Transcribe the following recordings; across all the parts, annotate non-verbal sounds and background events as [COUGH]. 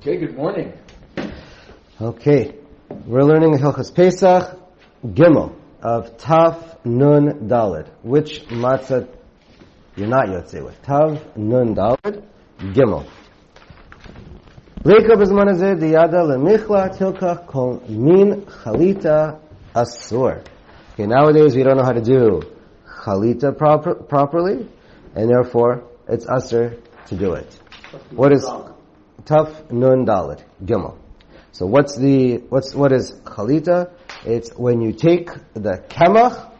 Okay, good morning. Okay, we're learning Hilchas Pesach Gimel of Tav Nun Dalid. Which matzah you're not Yotze with? Tav Nun Dalid Gimel. Leika b'zman hazeh diyada lemichla tilka kol min chalita asur. Okay, nowadays we don't know how to do chalita proper, properly, and therefore it's asur to do it. What is Taf Nun Dalit Gimel? So what's the what's what is chalita? It's when you take the kemach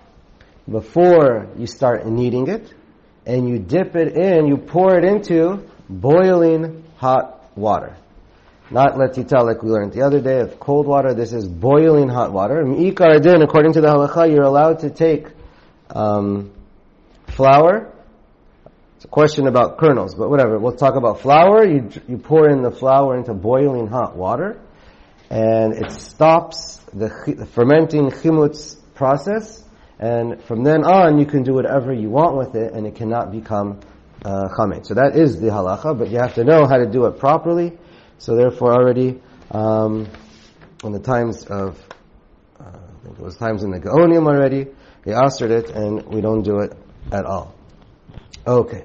before you start kneading it, and you dip it in, you pour it into boiling hot water. Not letita like we learned the other day of cold water. This is boiling hot water. Ikar din, according to the halacha, you're allowed to take um, flour. It's a question about kernels, but whatever. We'll talk about flour. You you pour in the flour into boiling hot water, and it stops the, the fermenting chimutz process. And from then on, you can do whatever you want with it, and it cannot become uh, chametz. So that is the halacha, but you have to know how to do it properly. So therefore, already um, in the times of, uh, I think it was times in the Gaonium already, they answered it, and we don't do it at all. Okay.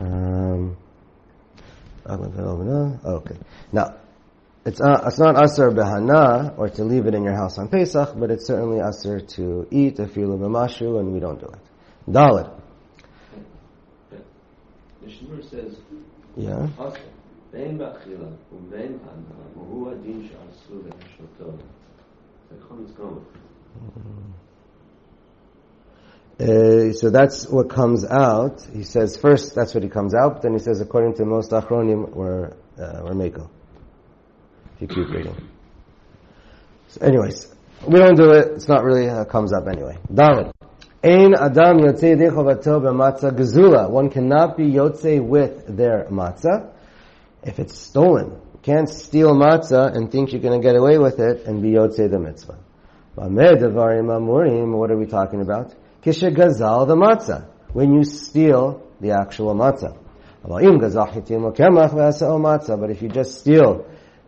Um, okay. Now, it's uh, it's not asr behana or to leave it in your house on Pesach, but it's certainly asr to eat a filu b'mashu, and we don't do it. Dalit. The Shmur says, Yeah. "Asr, בין באכילה ובין בהנאה, והוא הדין שאסור להשתתו." זה חומץ גומר. uh, so that's what comes out. He says first that's what he comes out, then he says according to most achronim we're uh, we're meko. If you keep reading. So anyways, we don't do it. It's not really uh, comes up anyway. David. Ein adam yotzei gezula. One cannot be yotzei with their matzah if it's stolen. You can't steal matzah and think you're going to get away with it and be yotzei the mitzvah. What are we talking about? Kishe gazal the matzah. When you steal the actual matzah. But if you just steal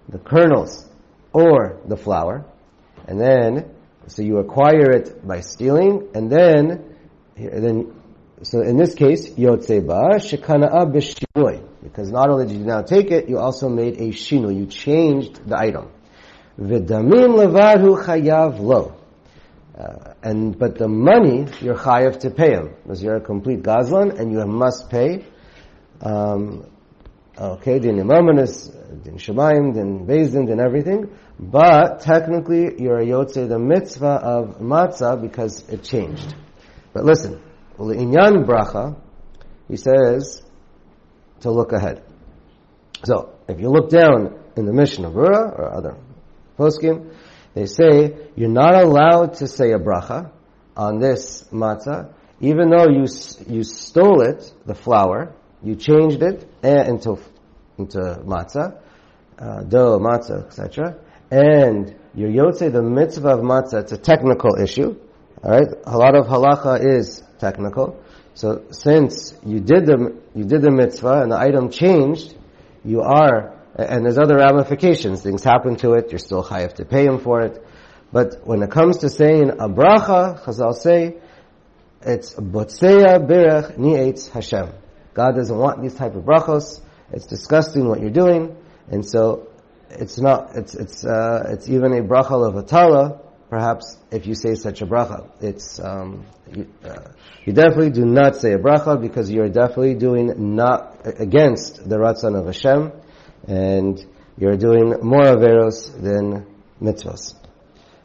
the kernels or the flour, and then so you acquire it by stealing, and then then so in this case yotzeba shekana'a b'shinui because not only did you now take it, you also made a shino. You changed the item. V'damim levadhu chayav lo. Uh, And but the money you're chayav to pay him because you're a complete gazlan and you must pay. Um, okay, din imaminus, din shemayim, din bezin, din everything. But technically, you're a yotze the mitzvah of matzah because it changed. But listen, inyan bracha, he says to look ahead. So if you look down in the Mishnah Berurah or other poskim, they say you're not allowed to say a bracha on this matzah, even though you you stole it, the flour, you changed it eh, into into matzah, uh, dough, matzah, etc. And you're yotze the mitzvah of matzah. It's a technical issue. All right, a lot of halacha is technical. So since you did the you did the mitzvah and the item changed, you are and there's other ramifications. Things happen to it. You're still chayav to pay him for it. But when it comes to saying a bracha, Chazal say it's botseya birach ni'etz Hashem. God doesn't want these type of brachos. It's disgusting what you're doing, and so it's not. It's it's uh, it's even a bracha of atala. Perhaps if you say such a bracha, it's um, you, uh, you definitely do not say a bracha because you're definitely doing not against the ratzon of Hashem, and you're doing more averos than mitzvahs.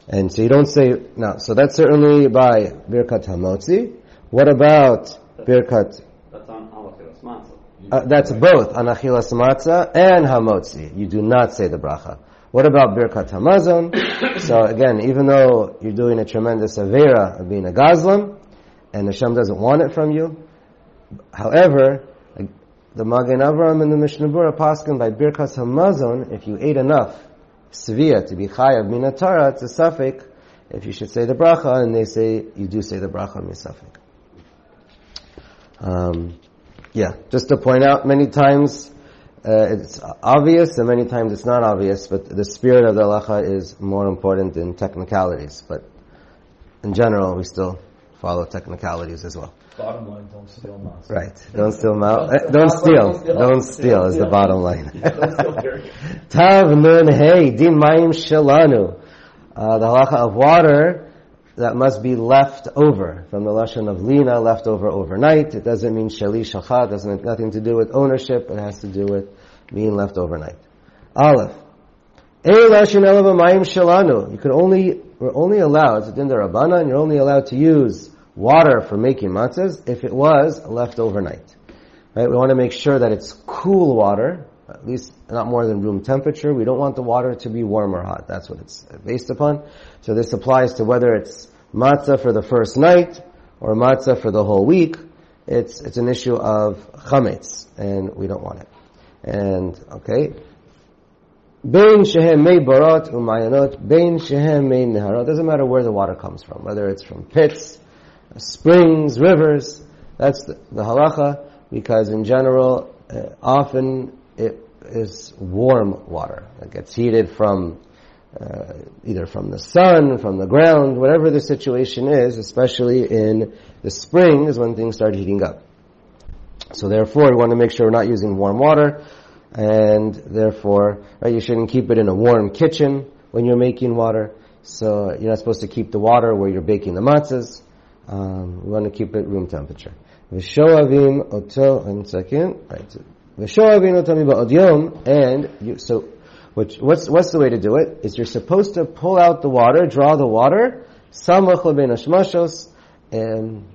And so you don't say now. So that's certainly by birkat hamotzi. What about birkat? That's on Alachilas Matzah. Uh, that's both anachilas matzah and hamotzi. You do not say the bracha. What about birkat hamazon? [COUGHS] so again, even though you're doing a tremendous avera of being a gazlan, and Hashem doesn't want it from you, however, the Magen Avram and the Mishnah Berurah paskin by birkat hamazon, if you ate enough svia to be chayav minatara, it's a suffix. If you should say the bracha, and they say you do say the bracha misafik. Um, Yeah, just to point out, many times uh, it's obvious and many times it's not obvious, but the spirit of the halacha is more important than technicalities. But in general, we still follow technicalities as well. Bottom line, don't steal matzah. Right. Don't steal eh, [LAUGHS] Don't steal. Don't steal is the bottom line. [LAUGHS] [LAUGHS] Tav nun hey din mayim shelanu. Uh, the halacha of water that must be left over from the lashon of lina, left over overnight. It doesn't mean sheli shachat. It doesn't have nothing to do with ownership. It has to do with being left overnight. Aleph. Ei lashon elav mayim shelanu. You can only we're only allowed it's in the rabbana, and you're only allowed to use water for making matzahs if it was left overnight. Right? We want to make sure that it's cool water, at least not more than room temperature. We don't want the water to be warm or hot. That's what it's based upon. So this applies to whether it's matzah for the first night or matzah for the whole week. It's, it's an issue of chametz, and we don't want it. And, okay. Bein shehem mei barot umayanot, bein shehem mei neharot. Doesn't matter where the water comes from, whether it's from pits, springs, rivers. That's the, the halacha, because in general, uh, often it is warm water. It gets heated from uh, either from the sun, from the ground, whatever the situation is, especially in the springs when things start heating up. So therefore, we want to make sure we're not using warm water, and therefore, right, you shouldn't keep it in a warm kitchen when you're making water. So you're not supposed to keep the water where you're baking the matzahs. Um, we want to keep it room temperature. V'shoavim oto, one second, right. V'shoavim oto miba'od yom, and you, so, which, what's, what's the way to do it? Is you're supposed to pull out the water, draw the water, samach lebein hashmashos, and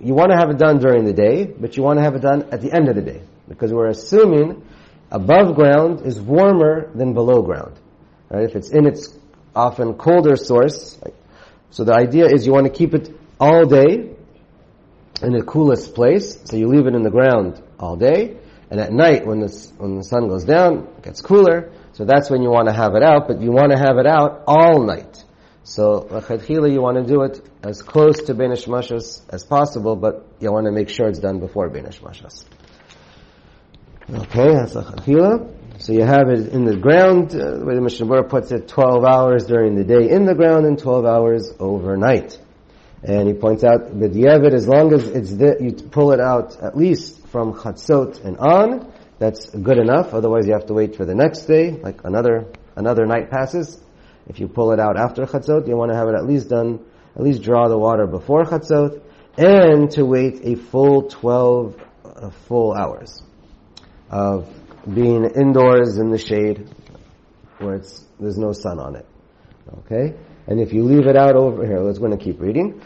you want to have it done during the day, but you want to have it done at the end of the day. Because we're assuming above ground is warmer than below ground. Right? If it's in its often colder source, so the idea is you want to keep it all day in the coolest place, so you leave it in the ground all day, and at night when the, when the sun goes down, it gets cooler, so that's when you want to have it out, but you want to have it out all night. So, l'chadchila, you want to do it as close to Ben Mashas as possible, but you want to make sure it's done before Ben Mashas. Okay, that's l'chadchila. So you have it in the ground, uh, the way the Mishnah puts it, 12 hours during the day in the ground and 12 hours overnight. And he points out, b'diavad, as long as it's there, you pull it out at least from chatzot and on, that's good enough. Otherwise you have to wait for the next day, like another, another night passes. If you pull it out after chatzot, you want to have it at least done, at least draw the water before chatzot, and to wait a full 12 uh, full hours of being indoors in the shade where it's, there's no sun on it. Okay? And if you leave it out over here, let's going to keep reading.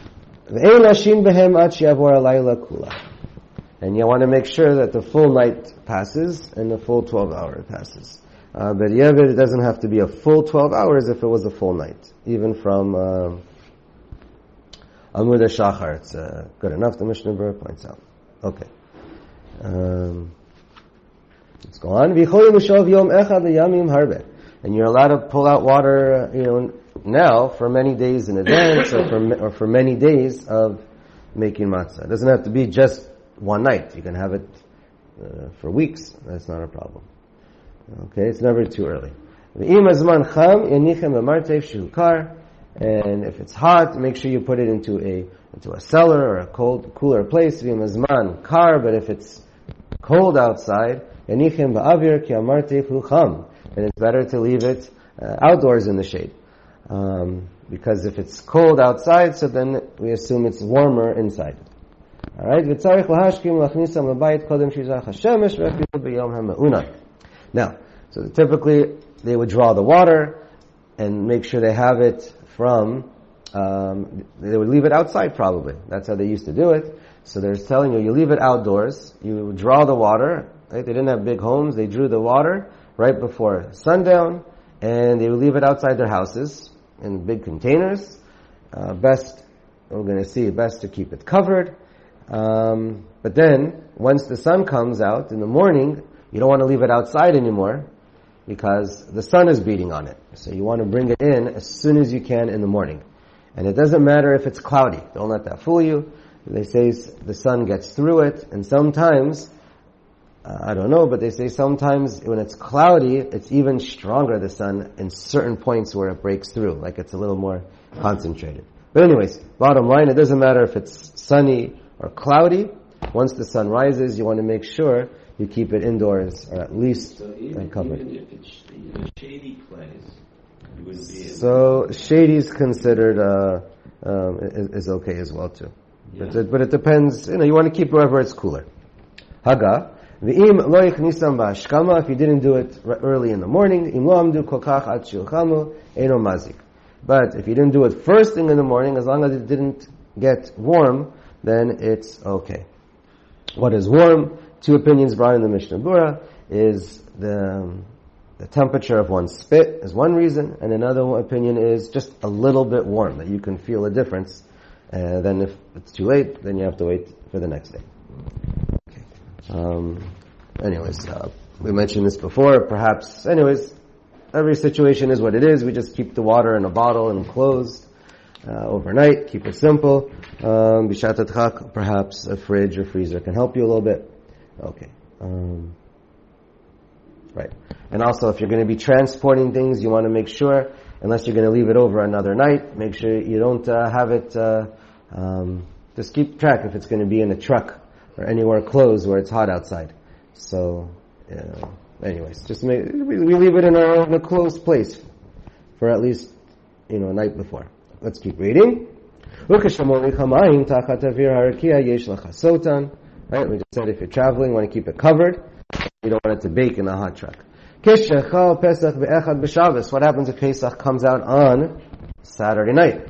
And you want to make sure that the full night passes and the full 12 hour passes. Uh, but it doesn't have to be a full 12 hours if it was a full night. Even from uh, Amud Shachar, it's uh, good enough, the Mishnah Berurah points out. Okay. Um, let's go on. And you're allowed to pull out water, you know, now for many days in advance or for, or for many days of making matzah. It doesn't have to be just one night. You can have it uh, for weeks. That's not a problem. Okay, it's never too early. And if it's hot, make sure you put it into a into a cellar or a cold, cooler place. Kar, but if it's cold outside, and it's better to leave it uh, outdoors in the shade. Um, because if it's cold outside, so then we assume it's warmer inside. Alright? Now, so typically they would draw the water and make sure they have it from, um, they would leave it outside probably. That's how they used to do it. So they're telling you, you leave it outdoors, you draw the water, right? They didn't have big homes, they drew the water right before sundown, and they would leave it outside their houses in big containers. Uh, best, we're going to see, best to keep it covered. Um, but then, once the sun comes out in the morning, you don't want to leave it outside anymore because the sun is beating on it. So you want to bring it in as soon as you can in the morning. And it doesn't matter if it's cloudy. Don't let that fool you. They say the sun gets through it, and sometimes I don't know, but they say sometimes when it's cloudy, it's even stronger, the sun, in certain points where it breaks through, like it's a little more concentrated. But anyways, bottom line, it doesn't matter if it's sunny or cloudy. Once the sun rises, you want to make sure you keep it indoors, or at least So even, covered. even if it's know, shady place, you wouldn't be able So shady is considered uh, um, is, is okay as well too, but, it, but it depends. You know, you want to keep wherever it's cooler. Haga. V'im lo yichnisam ba'ashkama, if you didn't do it early in the morning, im lo amdu kokach ad shilchamu, eno mazik. But if you didn't do it first thing in the morning, as long as it didn't get warm, then it's okay. What is warm? Two opinions brought in the Mishnah Berurah is the, the temperature of one's spit is one reason, and another opinion is just a little bit warm, that you can feel a difference. Uh, then if it's too late, then you have to wait for the next day. Um, anyways, uh, we mentioned this before, perhaps, anyways, every situation is what it is. We just keep the water in a bottle and closed uh, overnight. Keep it simple. Um, perhaps a fridge or freezer can help you a little bit. Okay. Um, right. And also, if you're going to be transporting things, you want to make sure, unless you're going to leave it over another night, make sure you don't uh, have it. Uh, um, just keep track if it's going to be in a truck or anywhere closed where it's hot outside. So, anyways, just make we, we leave it in a, in a closed place for at least you know a night before. Let's keep reading. Right, we just said if you're traveling, you want to keep it covered. You don't want it to bake in a hot truck. What happens if Pesach comes out on Saturday night,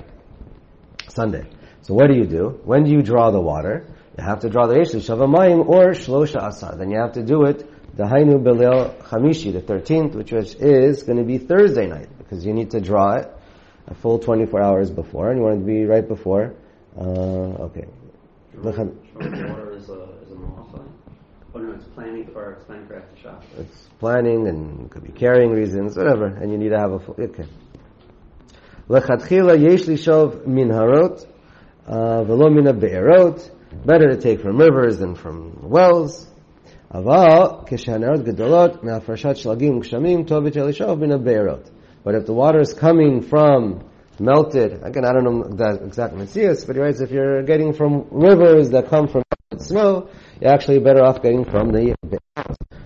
Sunday? So what do you do? When do you draw the water? You have to draw the Yeshli Shavamayim or Shlosha Asar. Then you have to do it the Hainu Belil Chamishi, the 13th, which is going to be Thursday night, because you need to draw it a full 24 hours before, and you want it to be right before. Uh, okay. Water is a, is a? Oh no, it's planning for, it's planning for after Shabbos. It's planning and could be carrying reasons, whatever, and you need to have a full, okay. Lechatchila yesh lishov min harot, uh, velo min. Better to take from rivers than from wells. But if the water is coming from melted, again, I don't know the exact metzius, but if you're getting from rivers that come from snow, you're actually better off getting from the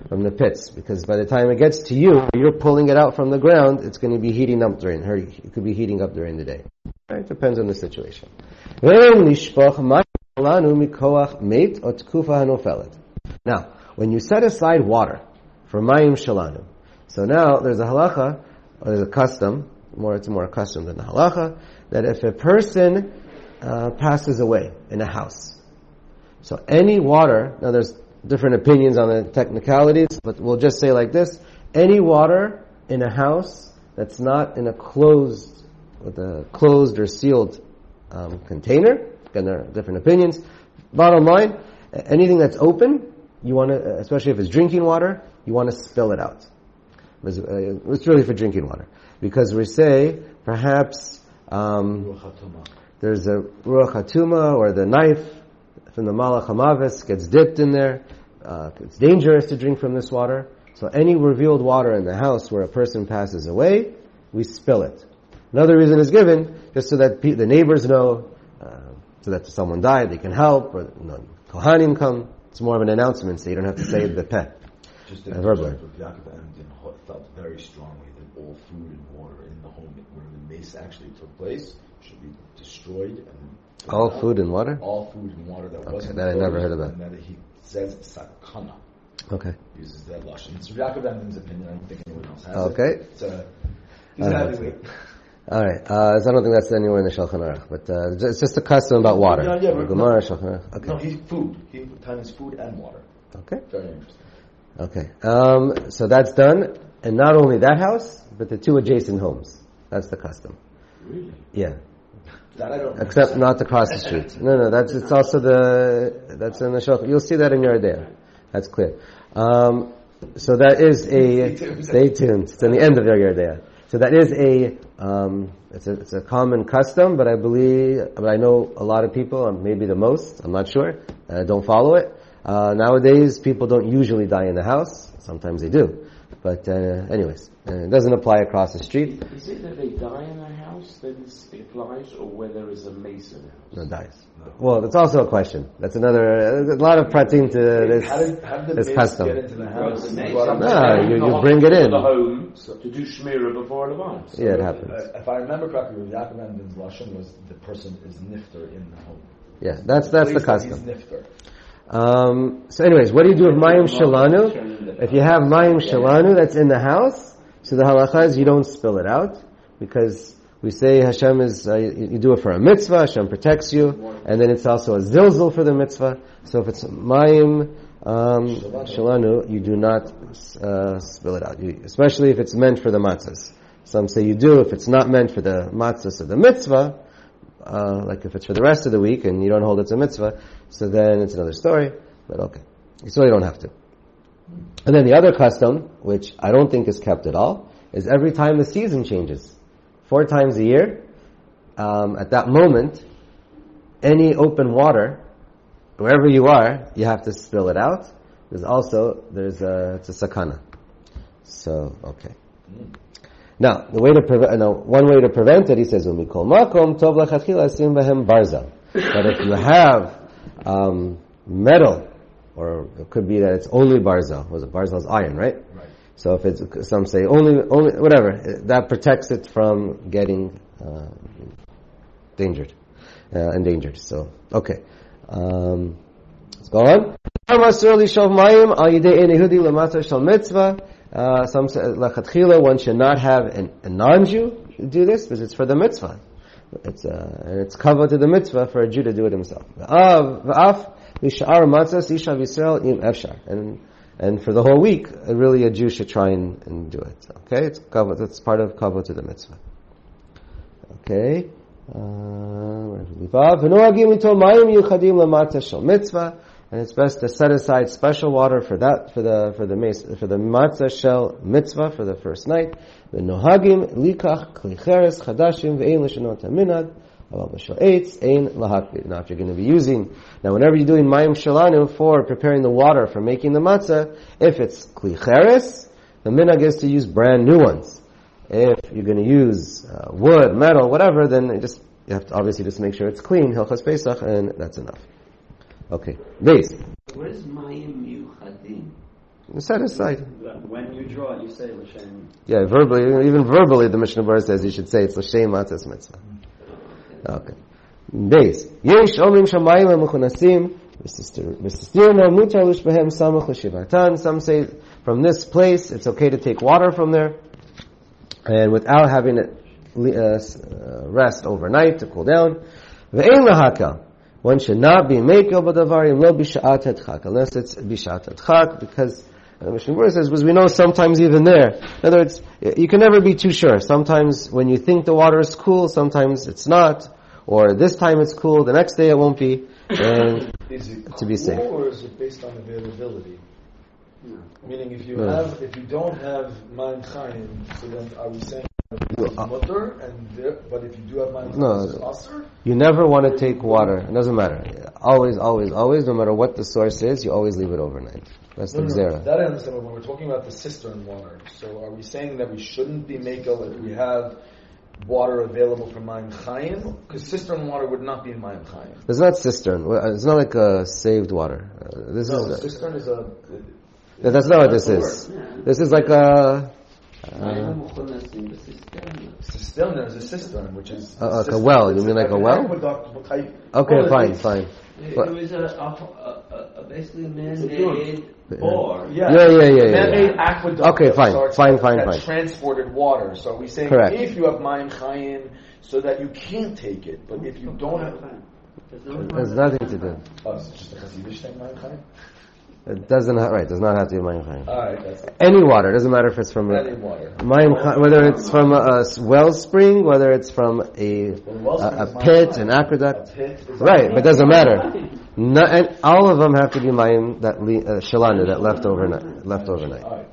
from the pits, because by the time it gets to you, you're pulling it out from the ground, it's going to be heating up during, or it could be heating up during the day. Right? Depends on the situation. Now, when you set aside water for mayim shalanu, so now there's a halacha, or there's a custom, more it's more a custom than a halacha, that if a person uh, passes away in a house, so any water, now there's different opinions on the technicalities, but we'll just say like this, any water in a house that's not in a closed, with a closed or sealed um, container, again there are different opinions, bottom line, anything that's open, you want to, especially if it's drinking water, you want to spill it out. It's uh, really for drinking water. Because we say, perhaps, um, there's a ruach hatuma or the knife from the malach hamavis gets dipped in there. Uh, it's dangerous to drink from this water. So any revealed water in the house where a person passes away, we spill it. Another reason is given just so that pe- the neighbors know, uh, so that if someone died, they can help, or you know, kohanim come. It's more of an announcement, so you don't have to say the peh. Just in verbally. Yaakov Emden felt very strongly that all food and water in the home where the mace actually took place should be destroyed and All out. food and water? all food and water that wasn't that I never heard about. and that he says sakana Okay. uses that lashon. It's Yaakov Emden's opinion. I don't think anyone else has Okay. it. It's a he's Uh. All right. Uh, so I don't think that's anywhere in the Shulchan Aruch, but uh, it's just a custom about water. Yeah, yeah, Gemara, Shulchan Aruch. Okay. No, he's food. He time is food and water. Okay. Very interesting. Okay. Um, so that's done, and not only that house, but the two adjacent homes. That's the custom. Really? Yeah. That I don't. know. Except not across the street. [LAUGHS] No, no, that's it's also the that's in the shulchan. You'll see that in your idea. That's clear. Um, so that is a stay tuned. It's in the end of your idea. So that is a um, it's a it's a common custom, but I believe, but I know a lot of people, maybe the most. I'm not sure. Uh, don't follow it. Uh, nowadays, people don't usually die in the house. Sometimes they do. But uh, anyways, uh, it doesn't apply across the street. Is it that they die in a house that is, it applies, or where there is a mason house? No, dies. Well, that's also a question. That's another, a lot of pratim to this, how did, how did the this base custom. get into the house? the mace. Brought up- No, you, you bring it in. The home to do shmira before the vines. Yeah, it happens. Uh, if I remember correctly, Yaakov Emden's lashon was the person is nifter in the home. Yeah, that's, that's the Place that custom. He's nifter. Um, so anyways, what do you do with Mayim Shalanu? If you have Mayim Shalanu that's in the house, so the halacha is you don't spill it out, because we say Hashem is, uh, you, do it for a mitzvah, Hashem protects you, and then it's also a zilzil for the mitzvah. So if it's Mayim um, Shalanu, you do not uh, spill it out, you, especially if it's meant for the matzahs. Some say you do if it's not meant for the matzahs of the mitzvah, uh, like if it's for the rest of the week and you don't hold it's a mitzvah, so then it's another story. But okay, you still don't have to. And then the other custom, which I don't think is kept at all, is every time the season changes, four times a year, um, at that moment, any open water, wherever you are, you have to spill it out. There's also there's a it's a sakana. So okay. Now, the way to prevent, no, one way to prevent it, he says, "Umikol makom tov lachatchila asim behem barza." But if you have um, metal, or it could be that it's only barza. Was it barza is iron, right? Right. So if it's some say only only whatever that protects it from getting uh, endangered, uh, endangered. So okay, um, let's go on. Uh, some say lachatchila one should not have an, a non-Jew do this because it's for the mitzvah. It's uh, and it's covered to the mitzvah for a Jew to do it himself. Im and and for the whole week, uh, really a Jew should try and, and do it. Okay, it's covered. That's part of cover to the mitzvah. Okay. Uh, where we leave off? And it's best to set aside special water for that for the for the mas- for the matzah shel mitzvah for the first night. V'nohagim likach klicheres chadashim ve'ein l'shanot haminad. Now, if you're going to be using, now whenever you're doing mayim shalanu for preparing the water for making the matzah, if it's klicheres, the minhag is to use brand new ones. If you're going to use uh, wood, metal, whatever, then just you have to obviously just make sure it's clean, hilchas pesach, and that's enough. Okay, base. What is mayim yuchadim? Set aside. When you draw it, you say l'shem. Yeah, verbally, even verbally, the Mishnah Berurah says you should say it's l'shem matzahs mitzvah. Okay. Base. Yesh omrim shamayim ha-mechunasim v'sistirna mutar lushbehem samach l'shivatan. Some say from this place it's okay to take water from there and without having it uh, rest overnight to cool down. Ve'ein lahaka. One should not be mekel b'davarim lo b'sha'at etchak unless it's b'sha'at etchak because the Mishnah Berurah says, because we know sometimes even there. In other words, you can never be too sure. Sometimes when you think the water is cool, sometimes it's not. Or this time it's cool, the next day it won't be. And Is it To be cool safe. or is it based on availability? No. Meaning, if you No. have, if you don't have Mayim Chaim, so then are we saying it's uh, mutter, and there, but if you do have Mayim No. It's you never want to take water. It doesn't matter. Always, always, always, no matter what the source is, you always leave it overnight. That's the No, no, no, that I understand. But when we're talking about the cistern water, so are we saying that we shouldn't be makel if we have water available for Mayim Chaim? Because cistern water would not be in Mayim Chaim. It's not cistern. It's not like a saved water. This No, is, cistern is a. that's not what this is. This is like a, mayim mechunasim b'sisterna. Cistern is a cistern, which is Uh, like a uh, uh, well. You mean like a well? aqueduct type- okay, Well, fine, it's- fine. Eh, it it was a, a, a, a basically man-made bore. Yeah, Yeah, yeah, yeah, yeah, Man-made yeah. aqueduct. Okay, fine, fine, fine, that fine. Transported water. So we saying Correct. if you have Mayim Chaim, so that you can't take it, but if you don't have, There's no It nothing to do. oh, it's just a Hasidic thing, Mayim Chaim. It doesn't have, right, does not have to be Mayim Chaim. All right, that's it. Any water, doesn't matter if it's from a, Any water. Mayim whether it's from a, a wellspring, whether it's from a, a, a pit, an aqueduct. A pit Right, but it doesn't matter. No, and all of them have to be Mayim, that, le- uh, Shalana, that left overnight, left overnight.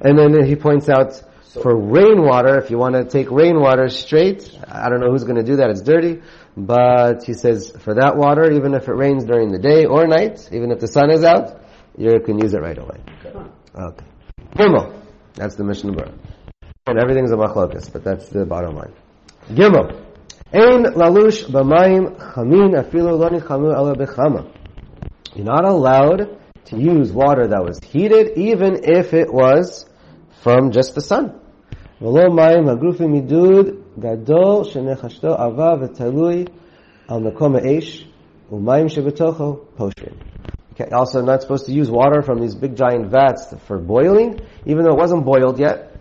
And then he points out, For rainwater, if you want to take rainwater straight, I don't know who's going to do that, it's dirty, but he says for that water, even if it rains during the day or night, even if the sun is out, you can use it right away. Okay. Gimel. That's the Mishnah Berurah. And everything's a machlokas, but that's the bottom line. Gimel. Ein lalush b'mayim chamin afilu lo nichamu ela b'chama. You're not allowed to use water that was heated, even if it was from just the sun. Mayim hagrufi midud gadol shenechashto ava v'talui al mekom ha'esh u'mayim shebetocho poshrin. Okay, also not supposed to use water from these big giant vats for boiling, even though it wasn't boiled yet.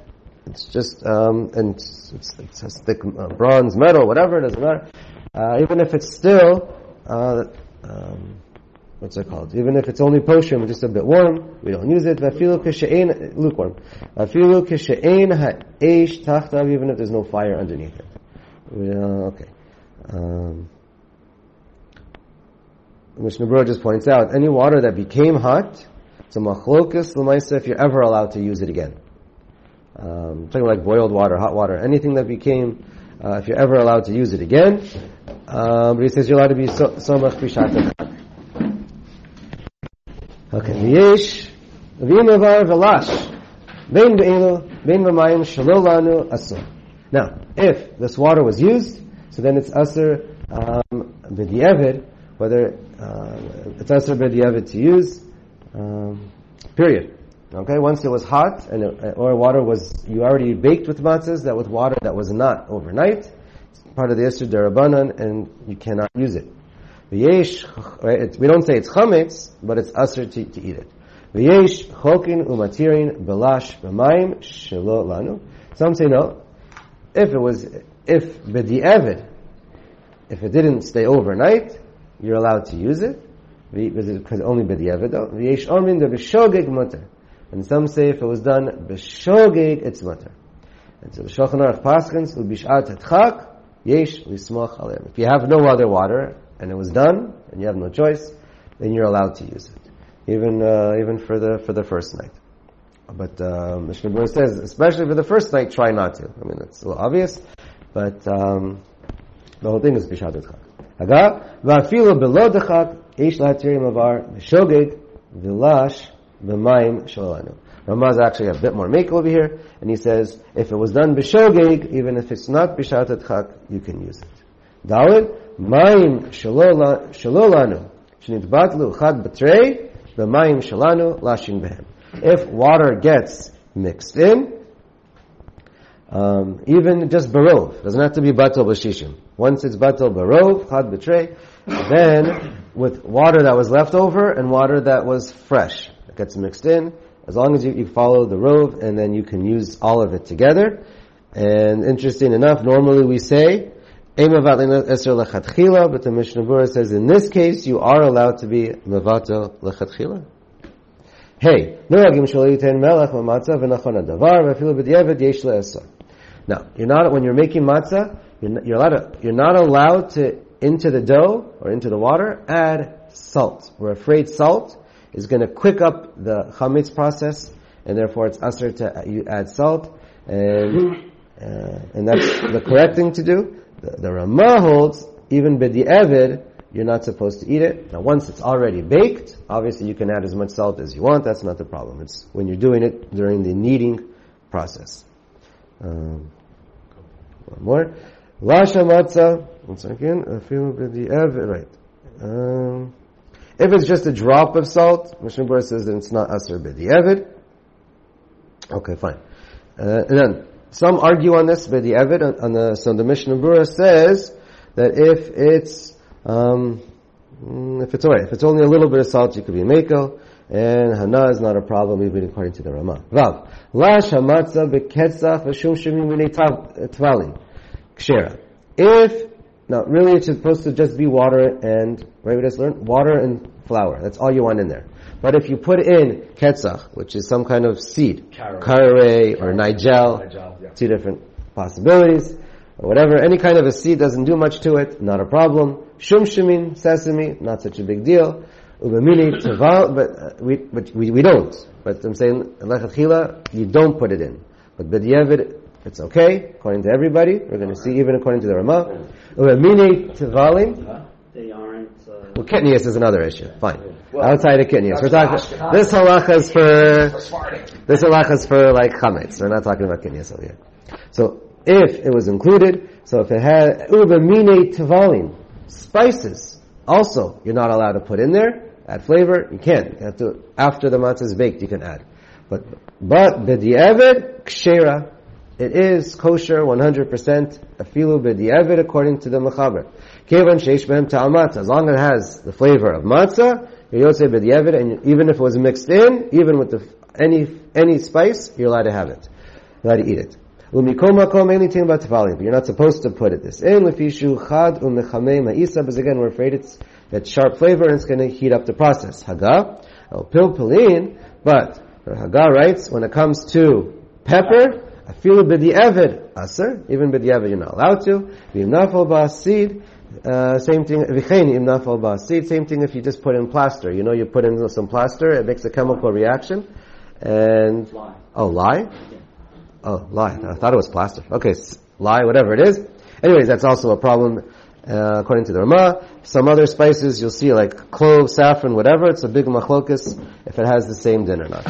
It's just, um, and it's, it's, it's a thick uh, bronze, metal, whatever, it doesn't matter. Uh, even if it's still, uh, um, what's it called? Even if it's only potion, just a bit warm, we don't use it. Vafilu kishe'ein, lukewarm. Vafilu kishe'ein ha'esh tachtav, even if there's no fire underneath it. Uh, okay. Um, Mishnah just points out, any water that became hot, it's a machlokas l'maisa if you're ever allowed to use it again. Um, talking like boiled water, hot water, anything that became, uh, if you're ever allowed to use it again. Um, but he says you're allowed to be so- somach pishat Okay, v'yesh, v'im avar v'lash, bein be'elu, bein v'mayim shalol lanu asur. Now, if this water was used, so then it's asur um, whether uh, it's asur b'di'evid to use, um, period. Okay, once it was hot and it, or water was you already baked with matzahs that with water that was not overnight, it's part of the Isser Derabanan and you cannot use it. V'yesh, right, we don't say it's chametz, but it's asr to, to eat it. V'yesh chokin umatirin belash b'mayim shelo lanu. Some say no. If it was, if b'di'evid, if it didn't stay overnight, you're allowed to use it. Because only b'di'evid though. V'yesh omin de b'shogeg mutter. And some say if it was done b'shogeg, it's mutter. And so the Shulchan Aruch Paskins u'bishat etchak yesh lismach aleim. If you have no other water and it was done and you have no choice, then you're allowed to use it, even uh, even for the for the first night. But uh, Berurah says, especially for the first night, try not to. I mean, it's a little obvious, but um, the whole thing is bishat etchak. Haga va'afilu below dechak yesh lahatirim avar b'shogeg v'lash b'mayim shalanu. Rama's actually a bit more make over here, and he says, if it was done b'shogeg, even if it's not bishat etchak, you can use it. Dalit, mayim shalolanu, shnitbatlu chad betrei, b'mayim shalanu, lashin behem. If water gets mixed in, um, even just barov, doesn't have to be batal b'shishim. Once it's batal barov, chad betrei, then with water that was left over and water that was fresh, it gets mixed in, as long as you, you follow the rove, and then you can use all of it together. And interesting enough, normally we say, but the Mishnah Berurah says in this case you are allowed to be mevato lechatchila. Hey. Now, you're not when you're making matzah, you're not, you're, allowed to, you're not allowed to into the dough or into the water add salt. We're afraid salt is going to quick up the chametz process, and therefore it's usher to you add salt, and uh, and that's the correct thing to do. The, the Ramah holds even b'di'evid, you're not supposed to eat it. Now, once it's already baked, obviously you can add as much salt as you want. That's not the problem. It's when you're doing it during the kneading process. Um, one more. Lasha matzah. Feel b'di'evid. Right. Um, if it's just a drop of salt, Mishnah says that it's not asr b'di'evid. Okay, fine. Uh, and then some argue on this but the On, on the so the Mishnah Berurah says that if it's um, mm, if it's alright, if it's only a little bit of salt, you could be mekel, and hana is not a problem even according to the Rama. Vav la shamatza beketzach v'shum shemim v'nei tvalin kshera. If now, really, it's supposed to just be water and, right, we just learned? Water and flour. That's all you want in there. But if you put in ketzach, which is some kind of seed, caraway or nigel, Nigel, yeah. two different possibilities, or whatever, any kind of a seed doesn't do much to it, not a problem. Shum shemin, sesame, not such a big deal. Ubamini, [COUGHS] teval, but uh, we, but we, we don't. But I'm saying, lechatchila, you don't put it in. But b'diavad, it's okay, according to everybody. We're going to see even according to the Ramah. U'emine tivalim, They aren't, uh, well, is another issue. Fine. Well, Outside of kitnius. We're talking, this halacha is for, this halacha is for like chametz. We're not talking about kitnius over here. So, if it was included, so if it had, ubamine tivalim, spices, also, you're not allowed to put in there, add flavor, you can't. You have to, after the matzah is baked, you can add. But, but, b'di'evet, kshera, it is kosher 100% afilu b'di'evet according to the mechaber. Kevan sheish behem. As long as it has the flavor of matzah, you're and even if it was mixed in, even with the, any, any spice, you're allowed to have it. You're allowed to eat it. Umikol makom anything about tefalim, but you're not supposed to put it this in. Lefishu chad umechamei ma'isa, because again, we're afraid it's that sharp flavor and it's going to heat up the process. Haga, oh, el pilpilin, but Haga writes, when it comes to pepper, afilu b'di'evid aser, even b'di'evid you're not allowed to. Uh, same thing, v'chein imnafal ba'asid, same thing if you just put in plaster. You know you put in some plaster, it makes a chemical reaction, and, Lye. oh, lye? Oh, lye. I thought it was plaster. Okay, lye, whatever it is. Anyways, that's also a problem, uh, according to the Rama. Some other spices you'll see like clove, saffron, whatever. It's a big machlokus if it has the same din or not.